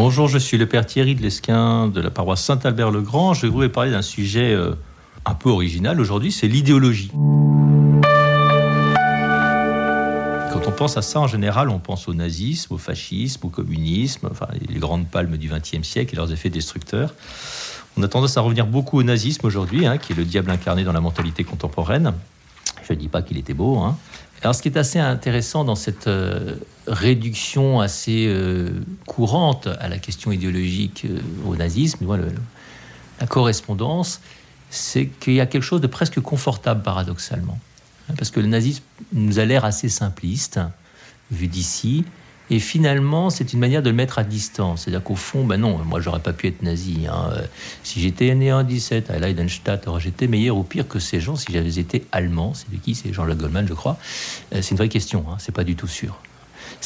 Bonjour, je suis le père Thierry de l'Esquin de la paroisse Saint-Albert-le-Grand. Je voulais parler d'un sujet euh, un peu original aujourd'hui, c'est l'idéologie. Quand on pense à ça, en général, on pense au nazisme, au fascisme, au communisme, enfin, les grandes palmes du XXe siècle et leurs effets destructeurs. On a tendance à revenir beaucoup au nazisme aujourd'hui, hein, qui est le diable incarné dans la mentalité contemporaine. Je ne dis pas qu'il était beau. Hein. Alors, ce qui est assez intéressant dans cette euh, réduction assez euh, courante à la question idéologique euh, au nazisme, la correspondance, c'est qu'il y a quelque chose de presque confortable paradoxalement. Parce que le nazisme nous a l'air assez simpliste, vu d'ici, et finalement, c'est une manière de le mettre à distance. C'est-à-dire qu'au fond, ben non, moi, j'aurais pas pu être nazi. Hein. Si j'étais né en 17 à Leidenstadt, j'étais meilleur ou pire que ces gens si j'avais été allemand. C'est de qui C'est Jean-Luc Goldman, je crois. Euh, c'est une vraie question, hein. c'est pas du tout sûr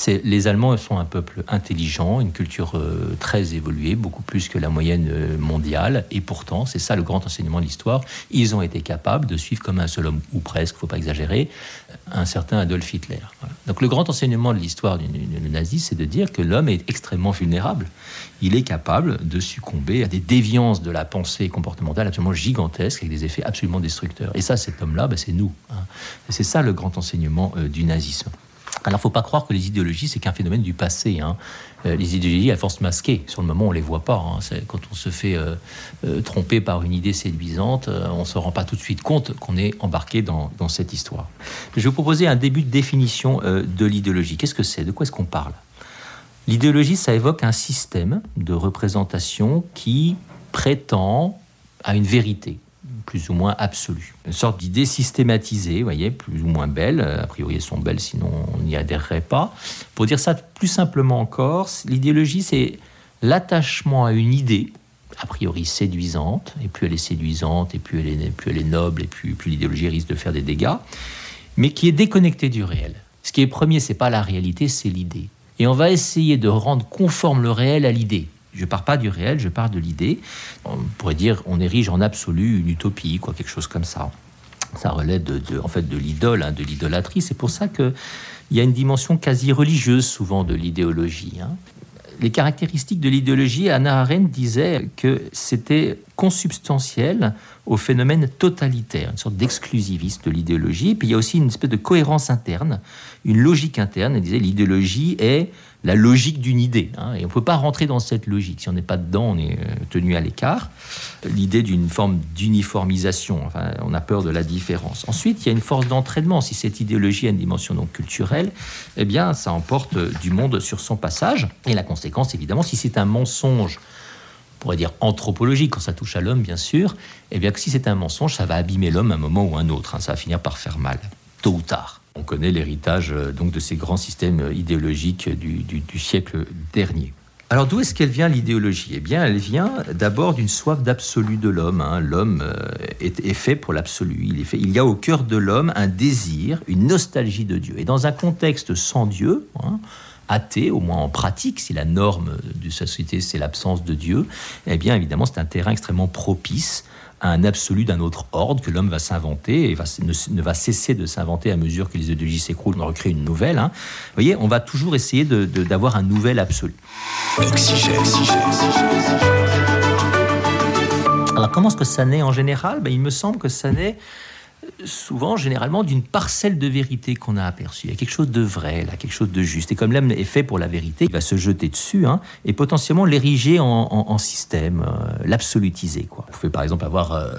les Allemands sont un peuple intelligent, une culture euh, très évoluée, beaucoup plus que la moyenne euh, mondiale. Et pourtant, c'est ça le grand enseignement de l'histoire. Ils ont été capables de suivre comme un seul homme, ou presque, faut pas exagérer, un certain Adolf Hitler. Donc le grand enseignement de l'histoire du, nazi, c'est de dire que l'homme est extrêmement vulnérable. Il est capable de succomber à des déviances de la pensée comportementale absolument gigantesques, avec des effets absolument destructeurs. Et ça, cet homme-là, ben, c'est nous. Hein. C'est ça le grand enseignement euh, du nazisme. Alors, il ne faut pas croire que les idéologies, c'est qu'un phénomène du passé. Hein. Euh, les idéologies, à force masquées. Sur le moment, on ne les voit pas. Hein. Quand on se fait euh, euh, tromper par une idée séduisante, on ne se rend pas tout de suite compte qu'on est embarqué dans, cette histoire. Je vais vous proposer un début de définition de l'idéologie. Qu'est-ce que c'est? De quoi est-ce qu'on parle? L'idéologie, ça évoque un système de représentation qui prétend à une vérité plus ou moins absolue. Une sorte d'idée systématisée, vous voyez, plus ou moins belle. A priori, elles sont belles, sinon on n'y adhérerait pas. Pour dire ça plus simplement encore, l'idéologie, c'est l'attachement à une idée, a priori séduisante, et plus elle est séduisante, et plus elle est, noble, et plus, plus l'idéologie risque de faire des dégâts, mais qui est déconnectée du réel. Ce qui est premier, c'est pas la réalité, c'est l'idée. Et on va essayer de rendre conforme le réel à l'idée. Je pars pas du réel, je pars de l'idée. On pourrait dire, on érige en absolu une utopie, quoi, quelque chose comme ça. Ça relève de, en fait, de l'idole, hein, de l'idolâtrie. C'est pour ça qu'il y a une dimension quasi religieuse souvent de l'idéologie. Hein. Les caractéristiques de l'idéologie, Anna Arendt disait que c'était consubstantiel au phénomène totalitaire, une sorte d'exclusiviste de l'idéologie. Puis il y a aussi une espèce de cohérence interne, une logique interne. Elle disait l'idéologie est la logique d'une idée. Hein, et on ne peut pas rentrer dans cette logique. Si on n'est pas dedans, on est euh, tenu à l'écart. L'idée d'une forme d'uniformisation, on a peur de la différence. Ensuite, il y a une force d'entraînement. Si cette idéologie a une dimension donc culturelle, eh bien, ça emporte euh, du monde sur son passage. Et la conséquence, évidemment, si c'est un mensonge, on pourrait dire anthropologique, quand ça touche à l'homme, bien sûr, eh bien, que si c'est un mensonge, ça va abîmer l'homme à un moment ou à un autre. Hein, ça va finir par faire mal, tôt ou tard. On connaît l'héritage euh, donc de ces grands systèmes euh, idéologiques du, siècle dernier. Alors d'où est-ce qu'elle vient l'idéologie? Eh bien, elle vient d'abord d'une soif d'absolu de l'homme. Hein. L'homme euh, est, fait pour l'absolu. Il, il, y a au cœur de l'homme un désir, une nostalgie de Dieu. Et dans un contexte sans Dieu, hein, athée, au moins en pratique, si la norme de société c'est l'absence de Dieu, eh bien évidemment c'est un terrain extrêmement propice un absolu d'un autre ordre que l'homme va s'inventer et va, ne, va cesser de s'inventer à mesure que les idéologies s'écroulent, on recrée une nouvelle. Hein. Vous voyez, on va toujours essayer d'avoir un nouvel absolu. Alors comment est-ce que ça naît en général? Ben, Il me semble que ça naît souvent, généralement, d'une parcelle de vérité qu'on a aperçue. Il y a quelque chose de vrai, là, quelque chose de juste. Et comme l'homme est fait pour la vérité, il va se jeter dessus hein, et potentiellement l'ériger en, système, euh, l'absolutiser. Quoi. Vous par exemple avoir euh,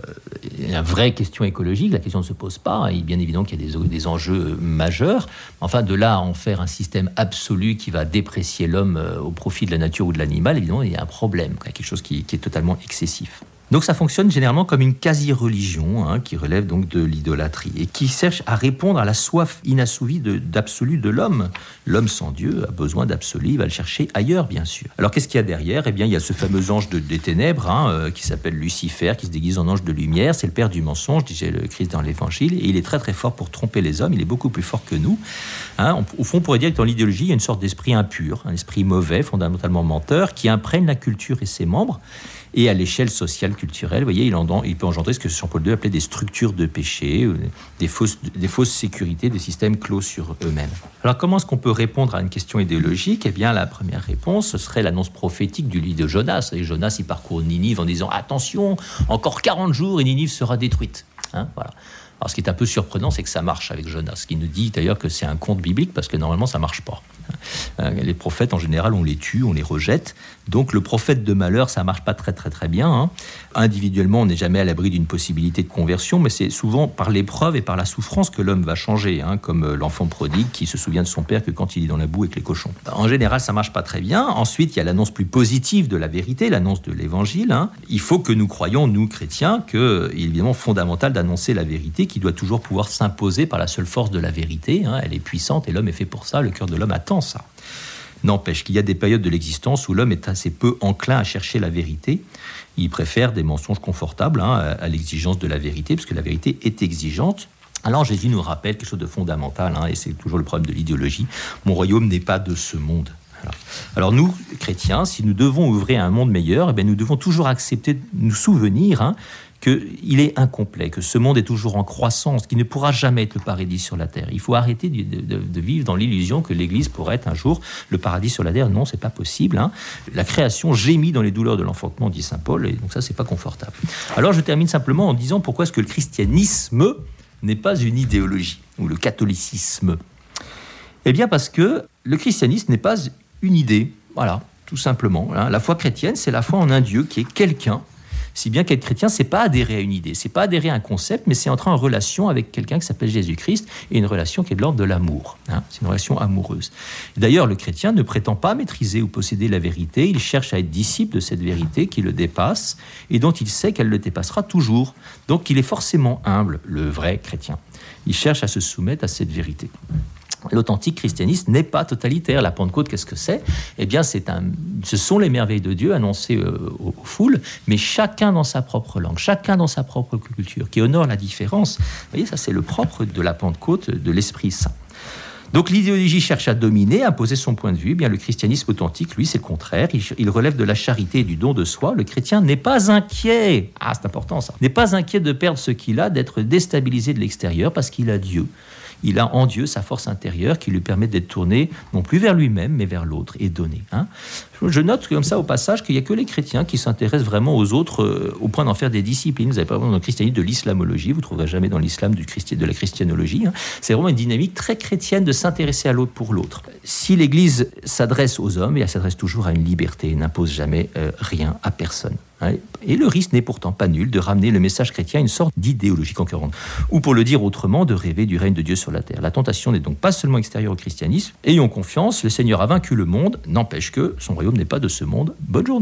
une vraie question écologique, la question ne se pose pas. Il est bien évident qu'il y a des, enjeux majeurs. Enfin, de là à en faire un système absolu qui va déprécier l'homme euh, au profit de la nature ou de l'animal, évidemment, il y a un problème, quelque chose qui est totalement excessif. Donc ça fonctionne généralement comme une quasi-religion hein, qui relève donc de l'idolâtrie et qui cherche à répondre à la soif inassouvie d'absolu de, l'homme. L'homme sans Dieu a besoin d'absolu, il va le chercher ailleurs bien sûr. Alors qu'est-ce qu'il y a derrière? Eh bien il y a ce fameux ange des ténèbres hein, euh, qui s'appelle Lucifer, qui se déguise en ange de lumière, c'est le père du mensonge, disait le Christ dans l'Évangile, et il est très très fort pour tromper les hommes, il est beaucoup plus fort que nous. Hein. au fond on pourrait dire que dans l'idéologie il y a une sorte d'esprit impur, un esprit mauvais, fondamentalement menteur, qui imprègne la culture et ses membres Et à l'échelle sociale, culturelle, vous voyez, il, il peut engendrer ce que Jean-Paul II appelait des structures de péché, euh, des fausses, des fausses sécurités, des systèmes clos sur eux-mêmes. Alors comment est-ce qu'on peut répondre à une question idéologique? Eh bien, la première réponse, ce serait l'annonce prophétique du livre de Jonas. Et Jonas, il parcourt Ninive en disant attention, encore 40 jours et Ninive sera détruite. Hein, voilà. Alors, ce qui est un peu surprenant, c'est que ça marche avec Jonas, qui nous dit d'ailleurs que c'est un conte biblique parce que normalement ça marche pas. Euh, les prophètes, en général, on les tue, on les rejette. Donc le prophète de malheur, ça marche pas très très très bien. Hein. Individuellement, on n'est jamais à l'abri d'une possibilité de conversion, mais c'est souvent par l'épreuve et par la souffrance que l'homme va changer, hein, comme euh, l'enfant prodigue qui se souvient de son père que quand il est dans la boue avec les cochons. En général, ça marche pas très bien. Ensuite, il y a l'annonce plus positive de la vérité, l'annonce de l'évangile. Hein. Il faut que nous croyions, nous chrétiens, qu'il est évidemment fondamental d'annoncer la vérité qui doit toujours pouvoir s'imposer par la seule force de la vérité. Elle est puissante et l'homme est fait pour ça, le cœur de l'homme attend ça. N'empêche qu'il y a des périodes de l'existence où l'homme est assez peu enclin à chercher la vérité. Il préfère des mensonges confortables hein, à, l'exigence de la vérité, parce que la vérité est exigeante. Alors Jésus nous rappelle quelque chose de fondamental, hein, et c'est toujours le problème de l'idéologie. Mon royaume n'est pas de ce monde. Alors, nous, chrétiens, si nous devons ouvrir un monde meilleur, eh bien, nous devons toujours accepter nous souvenir hein, qu'il est incomplet, que ce monde est toujours en croissance, qu'il ne pourra jamais être le paradis sur la terre. Il faut arrêter de, vivre dans l'illusion que l'Église pourrait être un jour le paradis sur la terre. Non, c'est pas possible. Hein. La création gémit dans les douleurs de l'enfantement, dit saint Paul, et donc ça, c'est pas confortable. Alors, je termine simplement en disant pourquoi est-ce que le christianisme n'est pas une idéologie ou le catholicisme? Eh bien, parce que le christianisme n'est pas une idée. Voilà, tout simplement. Hein. La foi chrétienne, c'est la foi en un Dieu qui est quelqu'un si bien qu'être chrétien, c'est pas adhérer à une idée, c'est pas adhérer à un concept, mais c'est entrer en relation avec quelqu'un qui s'appelle Jésus-Christ et une relation qui est de l'ordre de l'amour. Hein. c'est une relation amoureuse. D'ailleurs, le chrétien ne prétend pas maîtriser ou posséder la vérité, il cherche à être disciple de cette vérité qui le dépasse et dont il sait qu'elle le dépassera toujours. Donc il est forcément humble, le vrai chrétien. Il cherche à se soumettre à cette vérité l'authentique christianisme n'est pas totalitaire. La Pentecôte, qu'est-ce que c'est? Eh bien, c'est un, ce sont les merveilles de Dieu annoncées euh, aux, foules, mais chacun dans sa propre langue, chacun dans sa propre culture, qui honore la différence. Vous voyez, ça, c'est le propre de la Pentecôte, de l'Esprit Saint. Donc l'idéologie cherche à dominer, à imposer son point de vue. Eh bien, le christianisme authentique, lui, c'est le contraire. Il, il, relève de la charité et du don de soi. Le chrétien n'est pas inquiet. Ah, c'est important ça. N'est pas inquiet de perdre ce qu'il a, d'être déstabilisé de l'extérieur parce qu'il a Dieu il a en Dieu sa force intérieure qui lui permet d'être tourné non plus vers lui-même, mais vers l'autre et donné. Hein. Je note comme ça au passage qu'il n'y a que les chrétiens qui s'intéressent vraiment aux autres euh, au point d'en faire des disciplines. Vous n'avez pas vraiment dans le christianisme de l'islamologie, vous ne trouverez jamais dans l'islam de la christianologie. Hein. C'est vraiment une dynamique très chrétienne de s'intéresser à l'autre pour l'autre. Si l'Église s'adresse aux hommes, elle s'adresse toujours à une liberté n'impose jamais euh, rien à personne. Et le risque n'est pourtant pas nul de ramener le message chrétien à une sorte d'idéologie concurrente. Ou pour le dire autrement, de rêver du règne de Dieu sur la terre. La tentation n'est donc pas seulement extérieure au christianisme. Ayons confiance, le Seigneur a vaincu le monde, n'empêche que son royaume n'est pas de ce monde. Bonne journée.